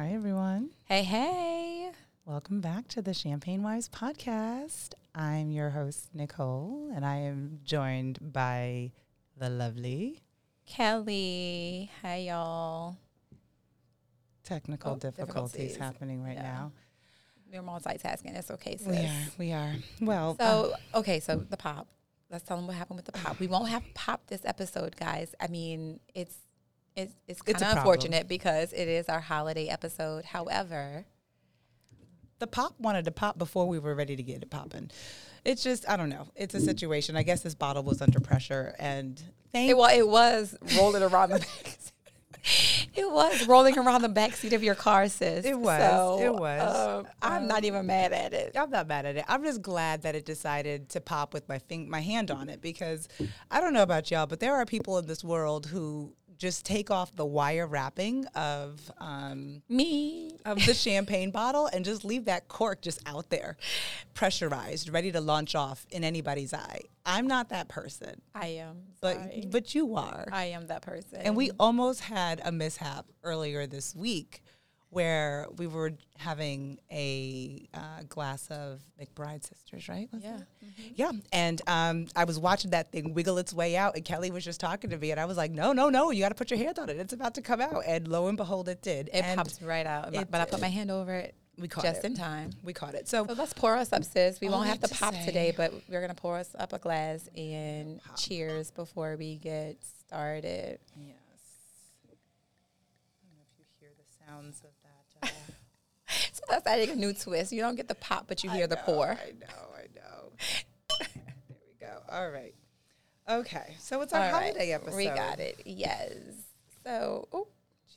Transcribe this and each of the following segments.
Hi, everyone. Hey, hey. Welcome back to the Champagne Wives podcast. I'm your host, Nicole, and I am joined by the lovely Kelly. Hey, y'all. technical Oh, difficulties, difficulties. happening right Yeah. now. We're multitasking. It's okay, sis. We are. We are. Well, So, um, okay, so the pop. Let's tell them what happened with the pop. We won't have pop this episode, guys. I mean, it's it's it's kind of problem. unfortunate because it is our holiday episode. However, the pop wanted to pop before we were ready to get it popping. It's just, I don't know. It's a situation. I guess this bottle was under pressure, and thank it, well, it was rolling around the back. It was rolling around the back seat of your car, sis. It was. So, It was. um, I'm not even mad at it. I'm not mad at it. I'm just glad that it decided to pop with my fing- my hand on it because I don't know about y'all, but there are people in this world who just take off the wire wrapping of um, Me. of the champagne bottle and just leave that cork just out there, pressurized, ready to launch off in anybody's eye. I'm not that person, I am. but sorry. but you are. I am that person. And we almost had a mishap earlier this week where we were having a uh, glass of McBride Sisters, right? Was Yeah. it? Yeah. And um, I was watching that thing wiggle its way out, and Kelly was just talking to me, and I was like, no, no, no, you got to put your hand on it. It's about to come out. And lo and behold, it did. It and pops right out. it but I put my hand over it We caught it just it. in time. We caught it. So, So let's pour us up, sis. We won't have to to pop say- today, but we're gonna pour us up a glass and cheers before we get started. yes. I don't know if you hear the sounds of So that's adding a new twist. You don't get the pop, but you hear the pour. I know, I know. there we go. All right. Okay. So it's our All right, holiday episode. We got it. Yes. So, oh,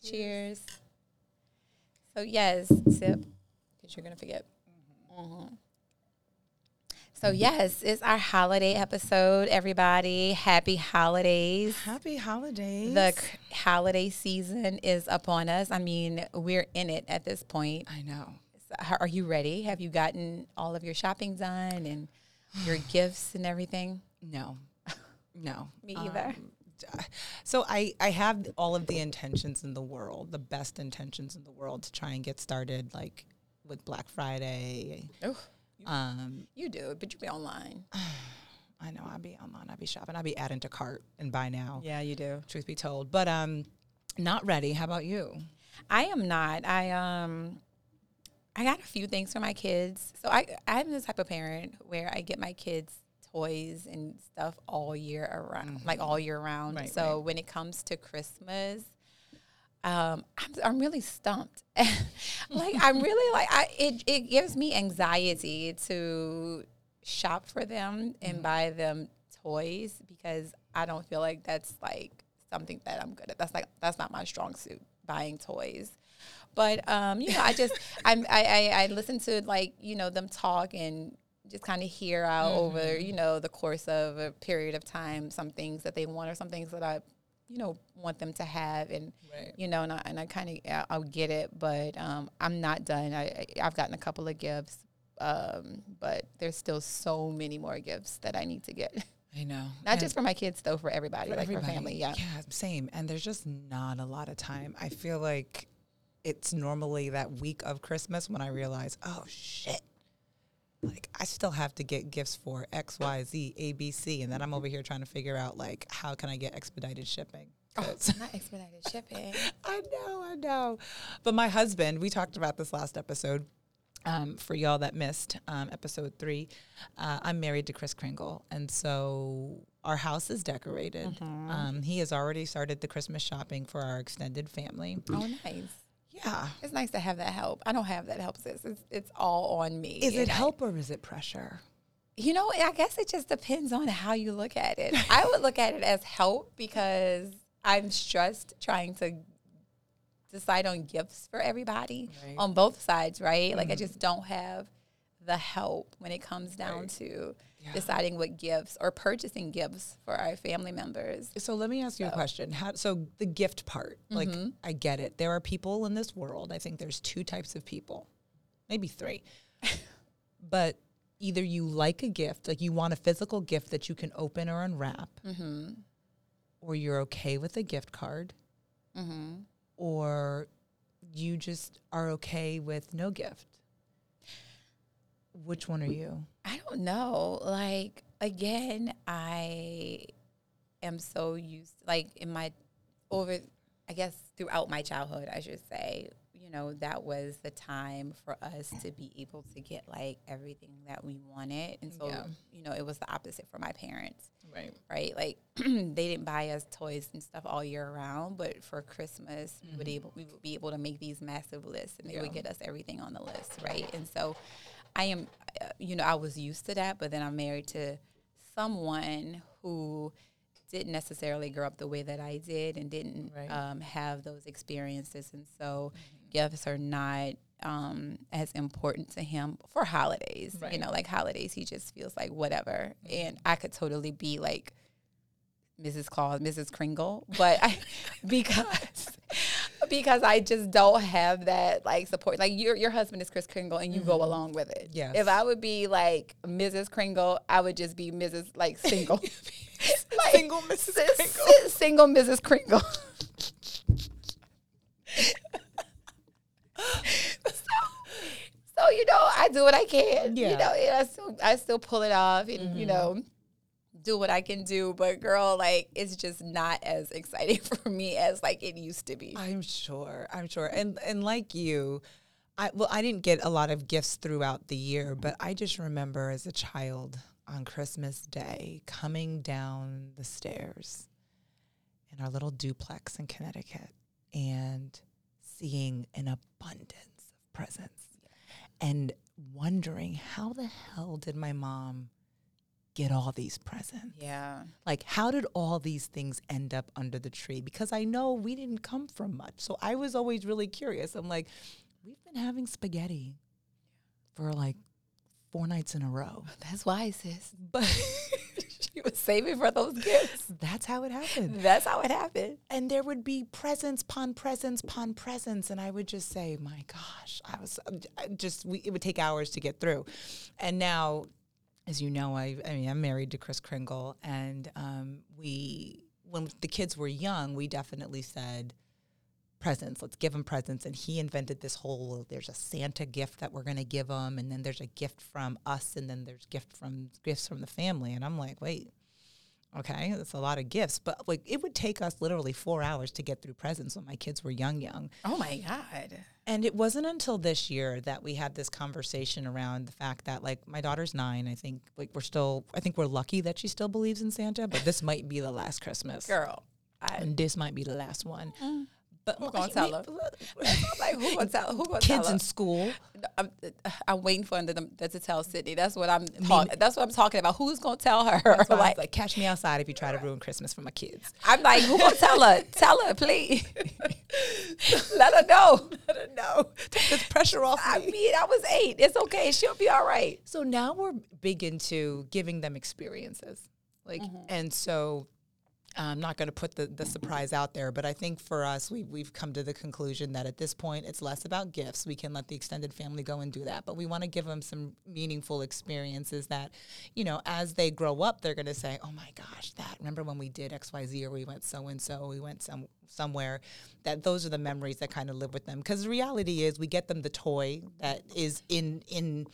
cheers. So yes, sip, because you're gonna forget. Mhm. So yes, it's our holiday episode. Everybody, happy holidays. Happy holidays. The c- holiday season is upon us. I mean, we're in it at this point. I know. So how- are you ready? Have you gotten all of your shopping done and your gifts and everything? No. No. Me either. Um, so I, I have all of the intentions in the world, the best intentions in the world to try and get started like with Black Friday. Oh, Um, you do, but you be online. I know I'll be online, I'll be shopping, I'll be adding to cart and buy now. Yeah, you do. Truth be told. But um not ready. How about you? I am not. I um I got a few things for my kids. So I I'm the type of parent where I get my kids toys and stuff all year around, like all year round. Right, so when it comes to Christmas, um, I'm, I'm really stumped. like I'm really like I it it gives me anxiety to shop for them and buy them toys because I don't feel like that's like something that I'm good at. That's like that's not my strong suit, buying toys. But um, you know, I just I'm, I, I I listen to like you know them talk and just kind of hear out over you know the course of a period of time some things that they want or some things that I you know want them to have and Right. you know and I, and I kind of I'll get it but um, I'm not done I I've gotten a couple of gifts um, but there's still so many more gifts that I need to get I know. not just for my kids though for everybody for like everybody. for family yeah Yeah, same. And there's just not a lot of time. I feel like it's normally that week of Christmas when I realize, oh shit. Like I still have to get gifts for X, Y, Z, A, B, C, and then I'm over here trying to figure out like how can I get expedited shipping? 'Cause- not expedited shipping I know, I know. But my husband, we talked about this last episode. Um, for y'all that missed um, episode three, uh, I'm married to Chris Kringle, and so our house is decorated. Um, he has already started the Christmas shopping for our extended family. oh nice Yeah, It's nice to have that help. I don't have that help, sis. It's, it's all on me. is it I- help or is it pressure? You know, I guess it just depends on how you look at it. I would look at it as help because I'm stressed trying to decide on gifts for everybody Right. on both sides, right? Like I mm-hmm. just don't have the help when it comes down Right. to Yeah. deciding what gifts or purchasing gifts for our family members. So let me ask you a question. How, so the gift part, like I get it. There are people in this world. I think there's two types of people, maybe three. but either you like a gift, like you want a physical gift that you can open or unwrap, Mm-hmm. or you're okay with a gift card, Mm-hmm. or you just are okay with no gift. Which one are you? I don't know. Like again, I am so used like in my over I guess throughout my childhood, I should say, you know, that was the time for us to be able to get like everything that we wanted. And so, Yeah. you know, it was the opposite for my parents. Right. right? Like they didn't buy us toys and stuff all year round, but for Christmas we would able we would be able to make these massive lists, and they would Mm-hmm. Get us everything on the list, right? And so, I am, uh, you know, I was used to that, but then I'm married to someone who didn't necessarily grow up the way that I did and didn't Right. um, have those experiences, and so gifts are not um, as important to him for holidays. You know, like holidays, he just feels like whatever, and I could totally be like Mrs. Claus, Mrs. Kringle, but I, because because I just don't have that like support. Like your your husband is Chris Kringle, and you go along with it. Yes. If I would be like Mrs. Kringle, I would just be Mrs. like single, Like, Single Mrs. s- Kringle. single Mrs. Kringle. so, you know, I do what I can. Yeah. You know, and I still I still pull it off, and you Mhm. know do what I can do, but girl, like it's just not as exciting for me as like it used to be. I'm sure. I'm sure. And and like you, I well, I didn't get a lot of gifts throughout the year, but I just remember as a child on Christmas Day coming down the stairs in our little duplex in Connecticut and seeing an abundance of presents and wondering how the hell did my mom get all these presents? Yeah. like how did all these things end up under the tree because i know we didn't come from much so i was always really curious i'm like we've been having spaghetti for like four nights in a row That's why, sis. but She was saving for those gifts. that's how it happened That's how it happened. and there would be presents upon presents upon presents and i would just say my gosh i was I just we, it would take hours to get through and now as you know i, I mean i'm married to chris kringle and um, we when the kids were young we definitely said presents let's give them presents. And he invented this whole there's a santa gift that we're going to give them and then there's a gift from us and then there's gift from gifts from the family. And i'm like wait Okay, that's a lot of gifts, but like it would take us literally four hours to get through presents when my kids were young, young. Oh my God. And it wasn't until this year that we had this conversation around the fact that like my daughter's nine. I think like we're still, I think we're lucky that she still believes in Santa, but this might be the last Christmas, Girl. I, and this might be the last one. Mm. But Who gonna tell her? like who gonna tell who gonna Kids tell her? Kids in school. I'm, I'm waiting for them to, tell Sydney. That's what I'm. That's what I'm talking about. Who's gonna tell her? That's why I was like, like, catch me outside if you try to ruin Christmas for my kids. I'm like, who gonna tell her? Tell her, please. Let her know. I don't know. Take this pressure off I me. mean, I was eight. It's okay. She'll be all right. So now we're big into giving them experiences. Like, mm-hmm. and so I'm not going to put the, the surprise out there, but I think for us, we, we've come to the conclusion that at this point, it's less about gifts. We can let the extended family go and do that, but we want to give them some meaningful experiences that, you know, as they grow up, they're going to say, oh my gosh, that, remember when we did XYZ or we went so and so, we went some somewhere, that those are the memories that kind of live with them. Because the reality is, we get them the toy that is in, in,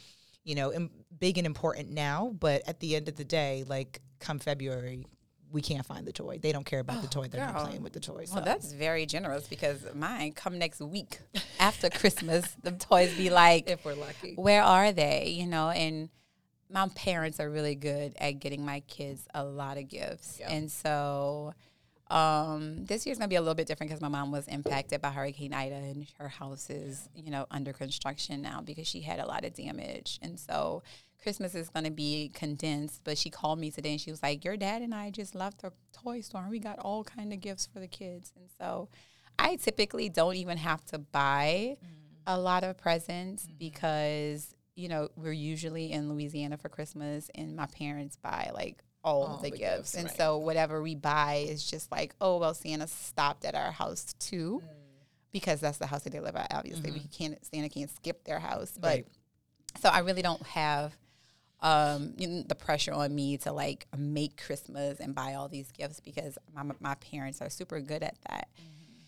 you know, big and important now, but at the end of the day, like come February, we can't find the toy. They don't care about the oh, toy. They're not playing with the toy. So. Well, that's very generous because mine come next week after Christmas. The toys be like, if we're lucky. where are they? You know, and my parents are really good at getting my kids a lot of gifts, and so um, this year's gonna be a little bit different because my mom was impacted by Hurricane Ida, and her house is you know under construction now because she had a lot of damage, and so. Christmas is going to be condensed, but she called me today and she was like, "Your dad and I just left the toy store and we got all kind of gifts for the kids." And so, I typically don't even have to buy a lot of presents because you know we're usually in Louisiana for Christmas, and my parents buy like all, All the, the gifts, gifts, and right. so whatever we buy is just like, oh well, Santa stopped at our house too, mm. because that's the house that they live at. Obviously, we mm-hmm. can't Santa can't skip their house, but Right. so I really don't have um, you know, the pressure on me to like make Christmas and buy all these gifts because my my parents are super good at that. Mm-hmm.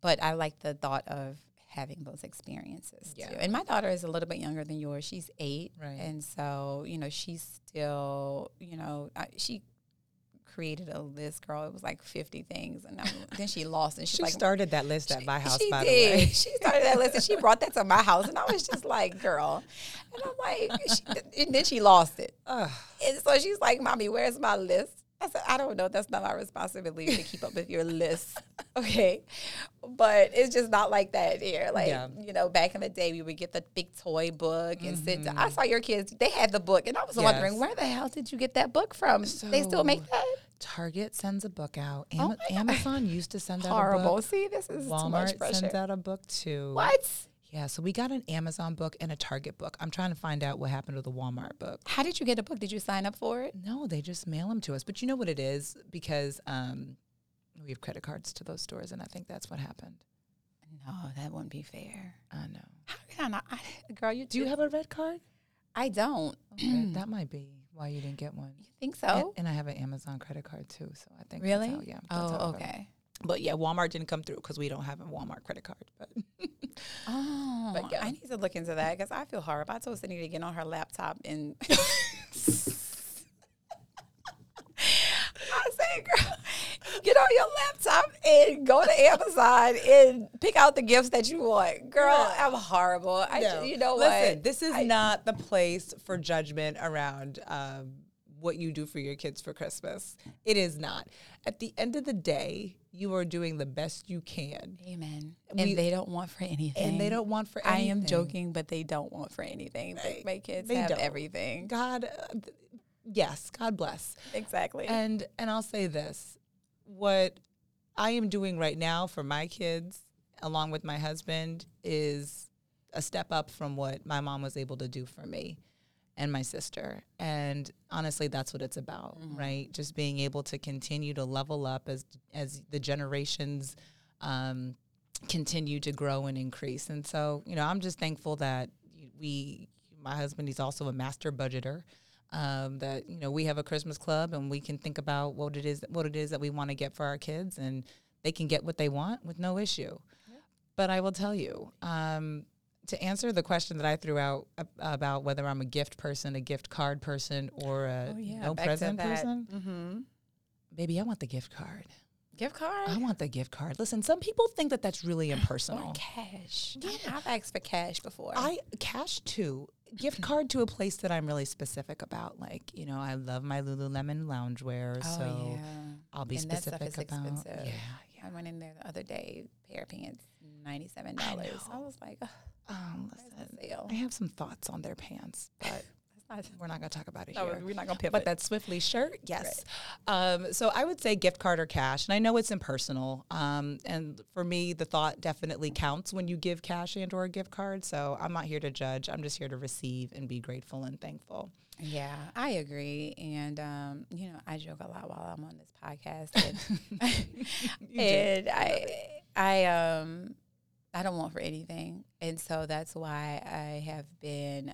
But I like the thought of having those experiences Yeah. too. And my daughter is a little bit younger than yours. She's eight, Right. and so you know she's still you know I, she created a list, girl. It was like fifty things, and then she lost, and she's She like. started that list at my house, she by did. the way. She started that list and she brought that to my house, and I was just like, "Girl," and I'm like, she, and then she lost it. Ugh. And so she's like, Mommy, where's my list? I said, I don't know. That's not my responsibility to keep up with your list. Okay. But it's just not like that here. Like, Yeah. you know, back in the day, we would get the big toy book and sit down. I mm-hmm. saw your kids, they had the book. And I was wondering, where the hell did you get that book from? they still make that? Target sends a book out. Oh Am- God. Amazon used to send out a Horrible. book. See, this is too much Walmart sends out a book too. what? Yeah, so we got an Amazon book and a Target book. I'm trying to find out what happened to the Walmart book. How did you get a book? Did you sign up for it? No, they just mail them to us. But you know what it is? Because um, we have credit cards to those stores, and I think that's what happened. No, that wouldn't be fair. I know. How can I not? I, girl, you Do you have a red card? I don't. Okay, that might be why you didn't get one. You think so? and I have an Amazon credit card too, so I think really? Yeah. oh, okay. But yeah, Walmart didn't come through because we don't have a Walmart credit card. But Oh, But yeah. I need to look into that because I feel horrible. I told Cindy to get on her laptop and. I said, girl, get on your laptop and go to Amazon and pick out the gifts that you want. Girl, Yeah. I'm horrible. I, No. you know Listen, what? this is I- not the place for judgment around um, what you do for your kids for Christmas. It is not. At the end of the day, you are doing the best you can, Amen. We- and they don't want for anything. and they don't want for anything. I am joking, but they don't want for anything. They, my kids They have don't. everything. God, uh, th- yes, God bless. Exactly. And and I'll say this: what I am doing right now for my kids, along with my husband, is a step up from what my mom was able to do for me and my sister. And honestly, that's what it's about, right? Just being able to continue to level up as as the generations um, continue to grow and increase. And so, you know, I'm just thankful that we, my husband, he's also a master budgeter. Um, that you know we have a Christmas club and we can think about what it is what it is that we want to get for our kids and they can get what they want with no issue. But I will tell you, um, to answer the question that I threw out about whether I'm a gift person, a gift card person, or a oh, yeah. no present person, Mm-hmm. baby, I want the gift card. Gift card? I want the gift card. Listen, some people think that that's really Or impersonal. cash. Yeah. I've asked for cash before. I cash too. Gift card to a place that I'm really specific about. Like, you know, I love my Lululemon loungewear, oh, so yeah. I'll be And specific about. expensive. Yeah, I went in there the other day, pair of pants, $97. I I, was like, oh, Um, listen. I have some thoughts on their pants, but we're not going to talk about it no, here. we're not going to pivot. But that Swiftly shirt, yes. Um, so I would say gift card or cash, and I know it's impersonal. Um, and for me, the thought definitely counts when you give cash and or a gift card. So I'm not here to judge. I'm just here to receive and be grateful and thankful. Yeah, I agree. And, um, you know, I joke a lot while I'm on this podcast. And, and I, I, um, I don't want for anything. And so that's why I have been,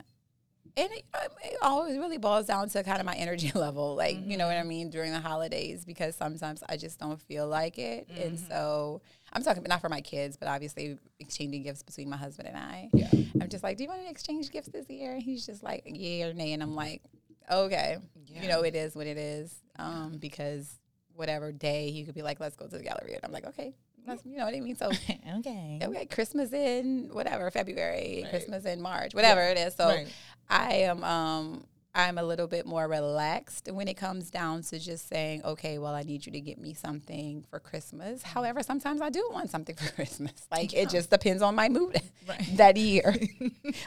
and it, it always really boils down to kind of my energy level, like, you know what I mean, during the holidays, because sometimes I just don't feel like it. And so I'm talking, not for my kids, but obviously exchanging gifts between my husband and I. Yeah. I'm just like, do you want to exchange gifts this year? And he's just like, yeah or nay. And I'm like, okay, Yeah. you know, it is what it is. Um, because whatever day he could be like, let's go to the gallery. And I'm like, okay, let's, you know what I mean? So, okay. okay, Christmas in whatever, February, Christmas in March, whatever it is. So Right. I am, um, I'm a little bit more relaxed when it comes down to just saying, okay, well, I need you to get me something for Christmas. However, sometimes I do want something for Christmas. Like it just depends on my mood Right. that year.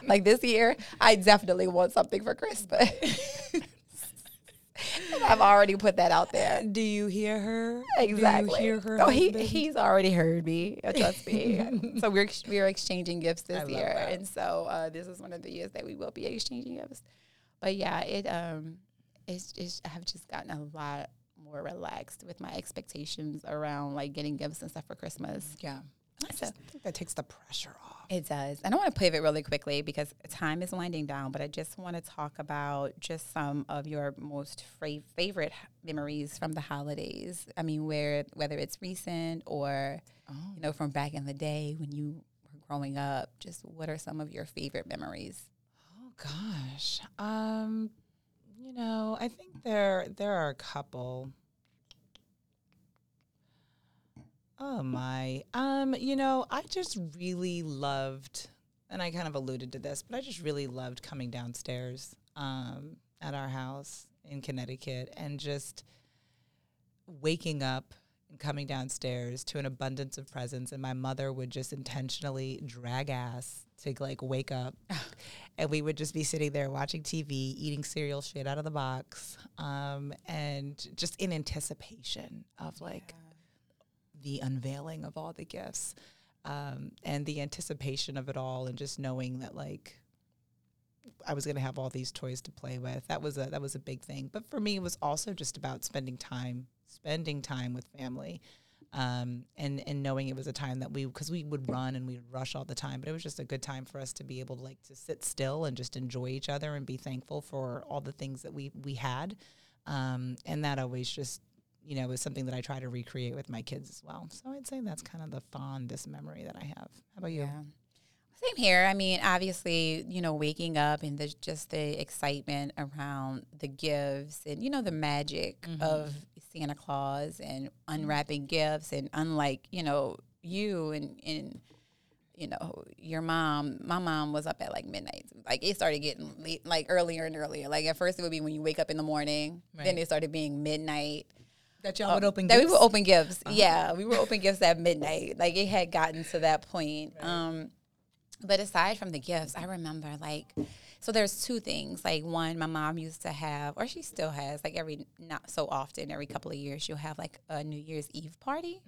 like this year, I definitely want something for Christmas. I've already put that out there. Do you hear her? Exactly. Do you hear her? Oh, he, he's already heard me. uh, Trust me. so we're we're exchanging gifts this year, that. and so uh, this is one of the years that we will be exchanging gifts. But yeah, it um, it's, it's I've just gotten a lot more relaxed with my expectations around like getting gifts and stuff for Christmas. yeah. I So- that takes the pressure off. It does. And I want to pivot really quickly because time is winding down, but I just want to talk about just some of your most fra- favorite memories from the holidays. I mean, where whether it's recent or Oh. you know from back in the day when you were growing up, just what are some of your favorite memories? Oh gosh. Um you know, I think there there are a couple. Oh my. Um, you know, I just really loved and I kind of alluded to this, but I just really loved coming downstairs um at our house in Connecticut and just waking up and coming downstairs to an abundance of presents and my mother would just intentionally drag ass to like wake up and we would just be sitting there watching tv eating cereal straight out of the box um, and just in anticipation of like the unveiling of all the gifts um, and the anticipation of it all and just knowing that like I was going to have all these toys to play with. That was a that was a big thing. But for me, it was also just about spending time, spending time with family, um, and and knowing it was a time that we because we would run and we would rush all the time. But it was just a good time for us to be able to like to sit still and just enjoy each other and be thankful for all the things that we we had. Um, and that always just you know is something that I try to recreate with my kids as well. So I'd say that's kind of the fondest memory that I have. How about you? Yeah. Same here. I mean, obviously, you know, waking up and just the excitement around the gifts and, you know, the magic Mhm. of Santa Claus and unwrapping gifts. And unlike, you know, you and, and, you know, your mom, my mom was up at like midnight. Like it started getting late, like earlier and earlier. Like at first it would be when you wake up in the morning. Then it started being midnight. That y'all would open That we gifts? would open gifts. Yeah, we were open gifts at midnight. Like it had gotten to that point. Um, but aside from the gifts, I remember like, so there's two things. Like one, my mom used to have, or she still has, like every not so often, every couple of years, she'll have like a New Year's Eve party.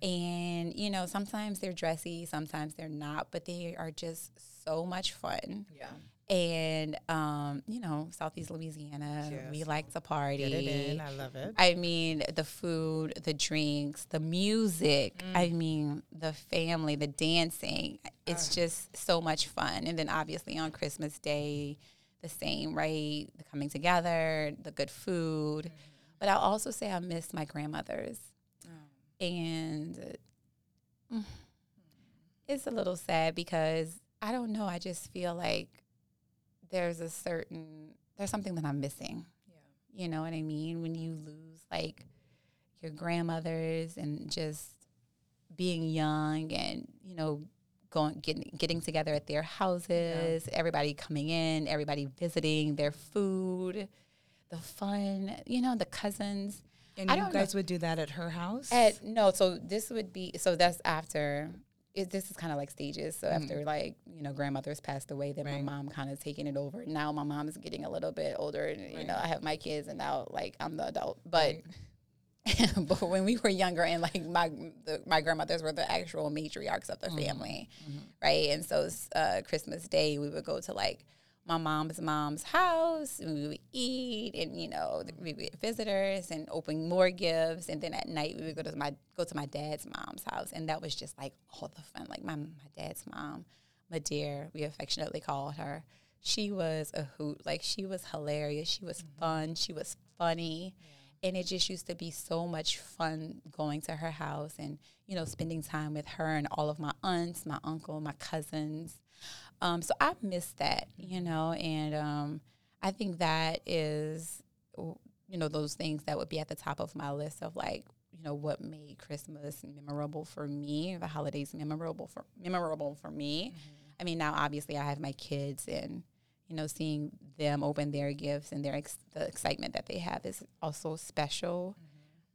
And you know, sometimes they're dressy, sometimes they're not, but they are just so much fun. Yeah. And um, you know, Southeast Louisiana, we like to party. Get it in. I love it. I mean, the food, the drinks, the music. I mean, the family, the dancing. It's just so much fun. And then obviously on Christmas Day, the same, right? The coming together, the good food. But I'll also say I miss my grandmothers. And uh, mm, it's a little sad because I don't know. I just feel like there's a certain, there's something that I'm missing. Yeah. You know what I mean? When you lose like your grandmothers and just being young and, you know, going getting getting together at their houses, everybody coming in, everybody visiting, their food, the fun, you know, the cousins. And I you don't know. guys would do that at her house? At no, so this would be so that's after. It, this is kind of like stages. So after like you know grandmother's passed away, then Mm. Right. my mom kind of taking it over. Now my mom is getting a little bit older, and you know I have my kids, and now like I'm the adult. But but when we were younger, and like my the, my grandmothers were the actual matriarchs of the Mm-hmm. family, right? And so uh, Christmas Day we would go to like my mom's mom's house we would eat and you know we would visitors and open more gifts. And then at night we would go to my go to my dad's mom's house. And that was just like all the fun. Like my, my dad's mom Madeir we affectionately called her. She was a hoot. Like she was hilarious. She was mm-hmm. fun. She was funny. And it just used to be so much fun going to her house and you know spending time with her and all of my aunts my uncle my cousins um, so I miss that, you know, and um, I think that is, you know, those things that would be at the top of my list of like, you know, what made Christmas memorable for me, the holidays memorable for memorable for me. I mean, now obviously I have my kids, and you know, seeing them open their gifts and their ex- the excitement that they have is also special.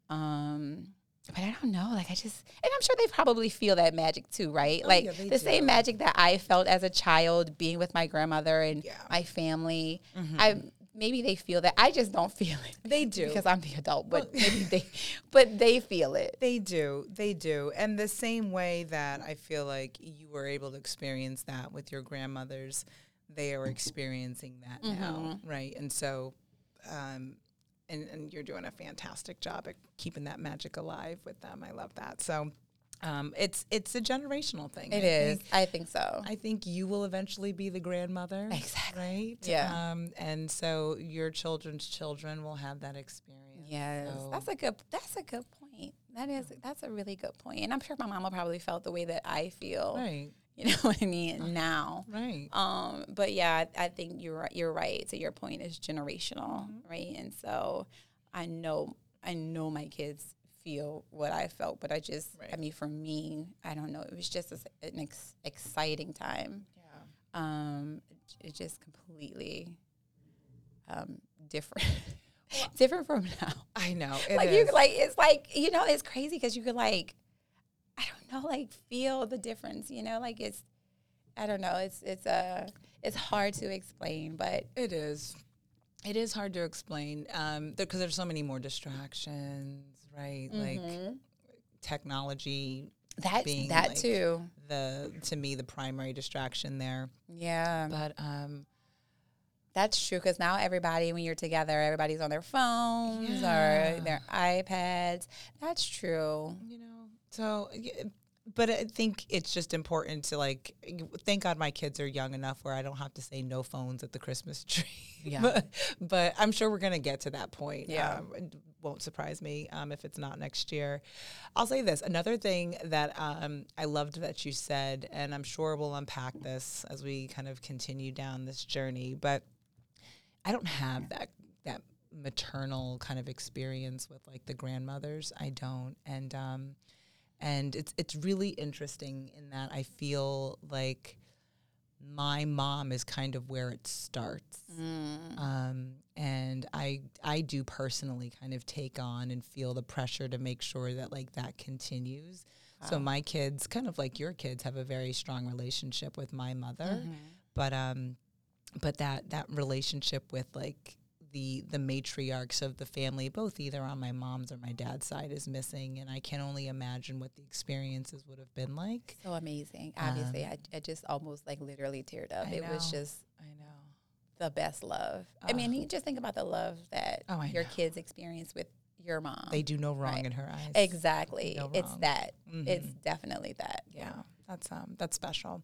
Um, but I don't know, like I just, and I'm sure they probably feel that magic too, right? Oh, like yeah, the same magic that I felt as a child being with my grandmother and Yeah. my family. Mm-hmm. I maybe they feel that. I just don't feel it. They do. because I'm the adult, but maybe they, but they feel it. They do. They do. And the same way that I feel like you were able to experience that with your grandmothers, they are mm-hmm. experiencing that now, mm-hmm. right? And so, um, and, and you're doing a fantastic job at keeping that magic alive with them. I love that. So, um, it's it's a generational thing. It I is. think. I think so. I think you will eventually be the grandmother. Exactly. Right? Yeah. Um, and so your children's children will have that experience. Yes, So- that's a good. That's a good point. That is. That's a really good point. And I'm sure my mama probably felt the way that I feel. Right. You know what I mean? Now. Right. Um, but yeah, I, I think you're right- you're right. To your point, is generational, right? And so I know I know my kids feel what I felt, but I just I mean, for me, I don't know. It was just a, an ex- exciting time. Yeah. Um, it just completely um, different, different from now I know. Like is. you like it's like you know it's crazy because you could like I don't know like feel the difference you know like it's I don't know it's it's uh it's hard to explain but It is. It is hard to explain um, because there's so many more distractions, right? Like technology, that being, that like, too the to me the primary distraction there. yeah But um, that's true because now everybody when you're together everybody's on their phones Yeah. or their iPads that's true you know, so. But I think it's just important to like. Thank God my kids are young enough where I don't have to say no phones at the Christmas tree. Yeah. but, but I'm sure we're gonna get to that point. Yeah. Um, it won't surprise me um, if it's not next year. I'll say this: another thing that um, I loved that you said, and I'm sure we'll unpack this as we kind of continue down this journey. But I don't have that that maternal kind of experience with like the grandmothers. I don't, and um, and it's it's really interesting in that I feel like my mom is kind of where it starts. Mm. Um, and I I do personally kind of take on and feel the pressure to make sure that like that continues. So my kids, kind of like your kids, have a very strong relationship with my mother, but um, but that that relationship with like the the matriarchs of the family, both either on my mom's or my dad's side, is missing, and I can only imagine what the experiences would have been like. so amazing obviously I, I just almost like literally teared up Um, I it was just I know. the best love. I mean, you just think about the love that Oh, your know. kids experience with your mom. They do no wrong right. in her eyes. exactly. No it's that. It's Mhm. definitely that. Yeah, that's um that's special.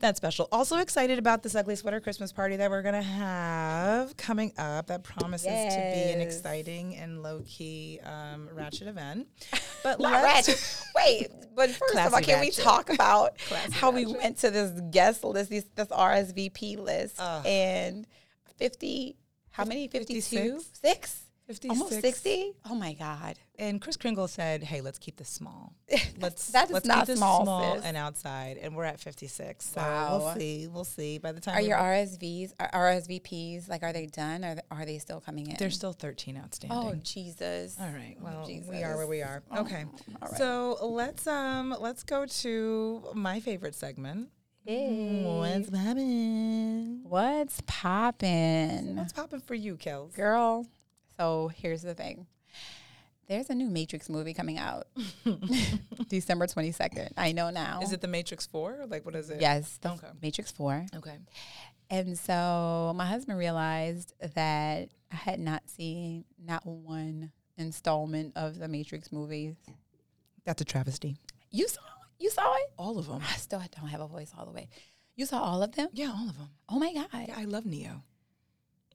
That's special. Also excited about this ugly sweater Christmas party that we're gonna have coming up. That promises to be an exciting and low key um, ratchet event. But Not let's ratchet. Wait, but first of all, Classy can we talk about Classy how we went to this guest list, this, this RSVP list, Ugh. and fifty? How many? Fifty-two? Six? 56. Almost sixty? Oh my god! And Chris Kringle said, "Hey, let's keep this small. Let's That is let's not keep this small, small and outside." And we're at 56. So Wow. we'll see. We'll see. By the time Are your RSVs, are RSVPs like are they done or are they still coming in? there's still 13 outstanding. Oh Jesus! All right. Oh, Well, we are where we are. Oh, Okay. all right. So let's um let's go to my favorite segment. Hey. What's poppin'? What's poppin', What's poppin' for you, Kels? girl? So here's the thing. There's a new Matrix movie coming out, December twenty second. I know now. Is it the Matrix Four? Like what is it? Yes, the Okay. Matrix Four. Okay. And so my husband realized that I had not seen not one installment of the Matrix movies. That's a travesty. You saw you saw it? All of them. I still don't have a voice all the way. You saw all of them? Yeah, all of them. Oh my god. Yeah, I love Neo.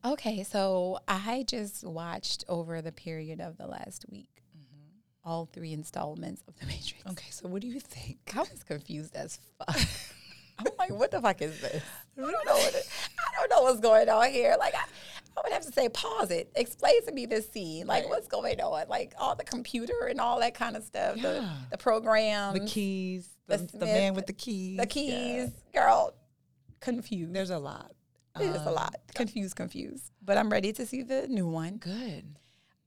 Okay, so I just watched over the period of the last week mm-hmm. all three installments of The Matrix. Okay, so what do you think? I was confused as fuck. I'm like, what the fuck is this? I don't know what it, I don't know what's going on here. Like, I, I would have to say, pause it. Explain to me this scene. Like, Right. what's going on? Like, all the computer and all that kind of stuff. The, Yeah. the programs, The keys, the, the the, man with the keys. the keys. Girl, confused. There's a lot. It is a Um, lot. Confused, confused. But I'm ready to see the new one. Good.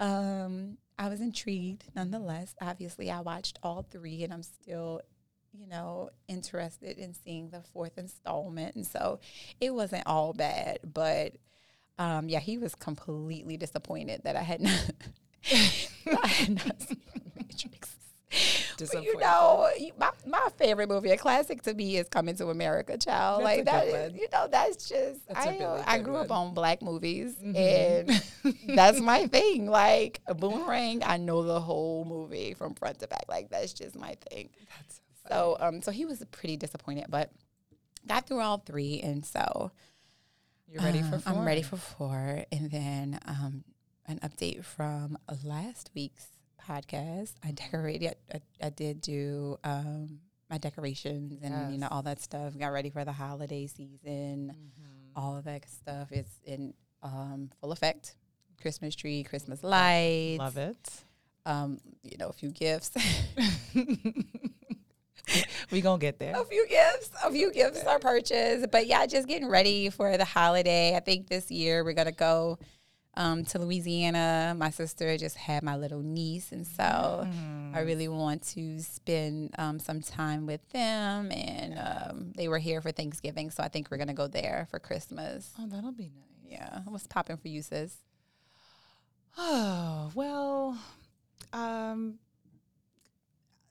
Um, I was intrigued nonetheless. Obviously, I watched all three and I'm still, you know, interested in seeing the fourth installment. And so it wasn't all bad, but um, yeah, he was completely disappointed that I had not, I had not seen Matrix. You know, my, my favorite movie, a classic to me, is Coming to America, Child. That's like that, one. you know, that's just That's I. really I grew up on black movies, Mhm. and that's my thing. Like a boomerang, I know the whole movie from front to back. Like that's just my thing. That's So, um, so he was pretty disappointed, but got through all three, and so You're ready for um, four? I'm ready for four, and then um, an update from last week's podcast. I decorated. I, I did do um, my decorations and you know all that stuff. Got ready for the holiday season. All of that stuff. is in um, full effect. Christmas tree, Christmas lights. Love it. Um, you know, a few gifts. we gonna get there. a few gifts, a few gifts are purchased. But yeah, just getting ready for the holiday. I think this year we're gonna go um, to Louisiana. My sister just had my little niece, and so I really want to spend um, some time with them. And um, they were here for Thanksgiving, so I think we're gonna go there for Christmas. Oh, that'll be nice. Yeah, what's popping for you, sis? Oh well, um,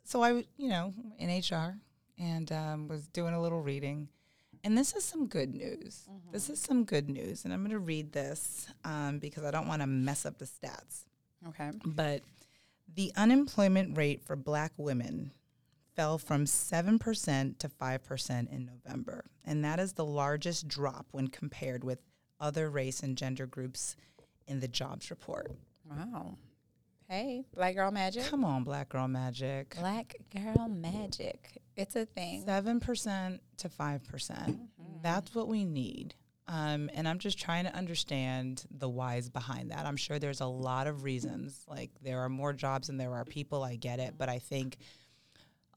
so I, you know, in HR and um, was doing a little reading, and this is some good news. This is some good news, and I'm going to read this um, because I don't want to mess up the stats. Okay. But the unemployment rate for Black women fell from seven percent to five percent in November, and that is the largest drop when compared with other race and gender groups in the jobs report. Wow. Hey, Black Girl Magic. Come on, Black Girl Magic. Black Girl Magic. It's a thing. Seven percent to five percent. That's what we need. Um, and I'm just trying to understand the whys behind that. I'm sure there's a lot of reasons. Like there are more jobs than there are people. I get it, but I think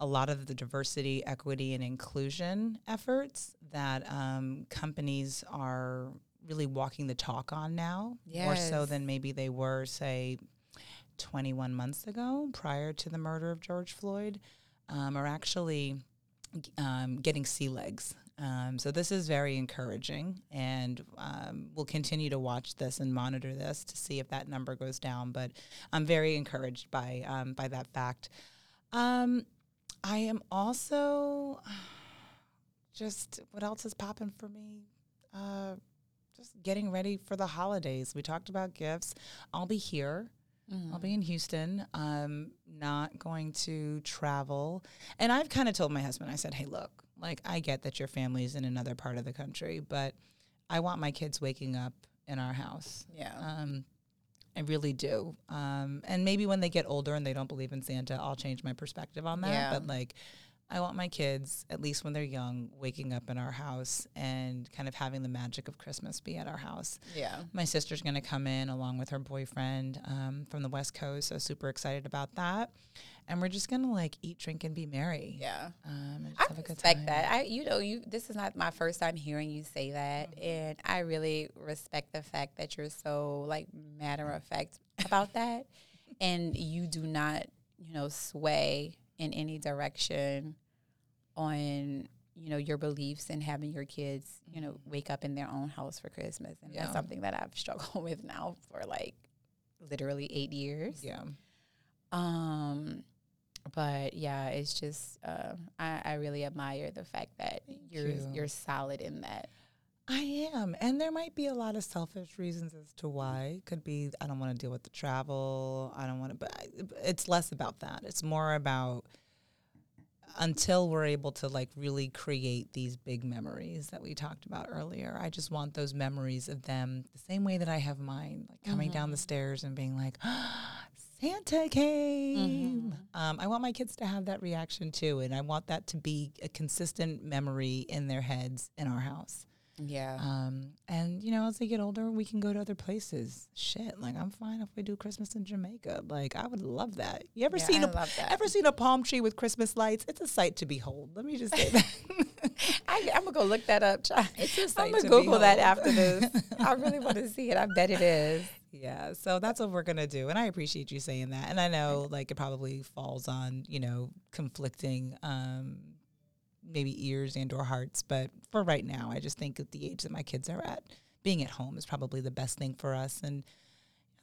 a lot of the diversity, equity, and inclusion efforts that um, companies are really walking the talk on now, more so than maybe they were, say, 21 months ago, prior to the murder of George Floyd, um, are actually um, getting sea legs. Um, so this is very encouraging, and um, we'll continue to watch this and monitor this to see if that number goes down. But I'm very encouraged by um, by that fact. Um, I am also just what else is popping for me? Uh, just getting ready for the holidays. We talked about gifts. I'll be here. I'll be in Houston. I'm not going to travel. And I've kind of told my husband, I said, hey, look, like, I get that your family's in another part of the country, but I want my kids waking up in our house. Yeah. Um, I really do. Um, and maybe when they get older and they don't believe in Santa, I'll change my perspective on that. Yeah. But like, I want my kids, at least when they're young, waking up in our house and kind of having the magic of Christmas be at our house. yeah. My sister's going to come in along with her boyfriend um, from the West Coast. So super excited about that. And we're just going to like eat, drink, and be merry. Yeah. Um, and just I have a good respect that. I, you know, you. This is not my first time hearing you say that, Mm-hmm. and I really respect the fact that you're so like matter of fact about that, and you do not, you know, sway in any direction on you know your beliefs and having your kids, you know, wake up in their own house for Christmas, and Yeah. that's something that I've struggled with now for like literally eight years. Yeah. Um, but yeah, it's just uh, I, I really admire the fact that you're you. you're solid in that. I am. And there might be a lot of selfish reasons as to why. Could be I don't want to deal with the travel. I don't want to, but I, it's less about that. It's more about until we're able to like really create these big memories that we talked about earlier. I just want those memories of them the same way that I have mine, like coming down the stairs and being like, Santa came. Um, I want my kids to have that reaction too. And I want that to be a consistent memory in their heads in our house. Yeah. Um, and you know, as they get older, we can go to other places. Shit, like I'm fine if we do Christmas in Jamaica. Like I would love that. You ever Yeah, seen I a ever seen a palm tree with Christmas lights? It's a sight to behold. Let me just say that. I, I'm gonna go look that up. Child. It's a I'm gonna to Google that after this. I really want to see it. I bet it is. yeah, so that's what we're gonna do, and I appreciate you saying that. And I know, like, it probably falls on you know conflicting, um, maybe ears and or hearts. But for right now, I just think at the age that my kids are at, being at home is probably the best thing for us. And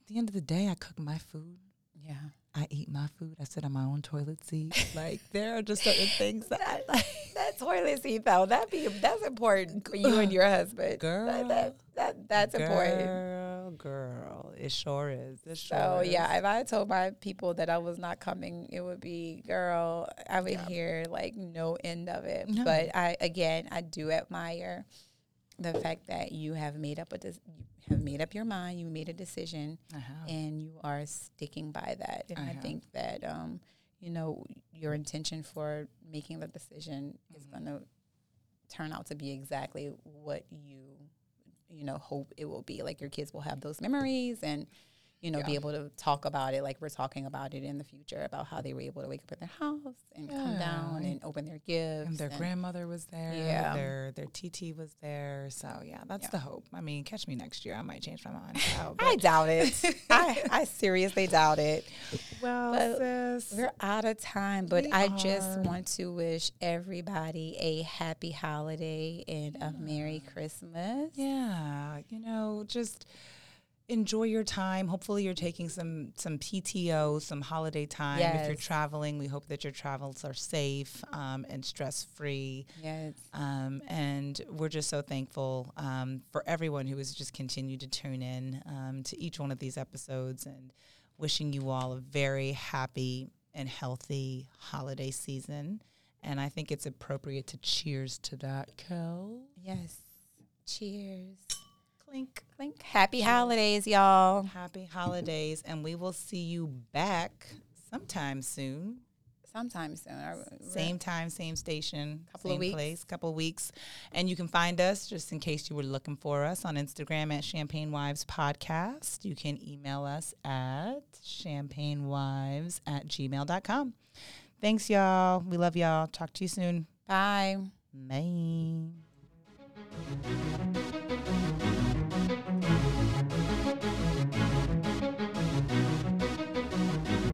at the end of the day, I cook my food. Yeah. I eat my food. I sit on my own toilet seat. like there are just certain things that I like. That toilet seat though, that be that's important for you and your husband. Girl. That, that, that that's important. Girl, girl, it sure is. It sure So is. yeah, if I told my people that I was not coming, it would be girl. I would Yeah. hear like no end of it. No. But I again, I do admire the fact that you have made up a des- you have made up your mind. You made a decision, have. and you are sticking by that. And I I, think that um, you know, your intention for making the decision is going to turn out to be exactly what you, you know, hope it will be. Like your kids will have those memories and, you know, be able to talk about it like we're talking about it in the future about how they were able to wake up at their house and come down and open their gifts. And their and- grandmother was there. Yeah. Their their TT was there. So yeah, that's Yeah. the hope. I mean, catch me next year. I might change my mind. I doubt it. I, I seriously doubt it. well, sis, We're out of time, but I just want to wish everybody a happy holiday and a Merry Christmas. Yeah, you know, just enjoy your time. Hopefully, you're taking some some PTO, some holiday time. If you're traveling, we hope that your travels are safe um, and stress free. Yes. Um, and we're just so thankful um, for everyone who has just continued to tune in um, to each one of these episodes and wishing you all a very happy and healthy holiday season. And I think it's appropriate to cheers to that, Kel. Yes. Cheers. Clink. Clink. Happy holidays, y'all. Happy holidays, and we will see you back sometime soon. Sometime soon. Same time, same station, Couple of same weeks. place, couple of weeks. And you can find us, just in case you were looking for us, on Instagram at Champagne Wives Podcast. You can email us at champagnewives at gmail.com. Thanks, y'all. We love y'all. Talk to you soon. Bye. Bye.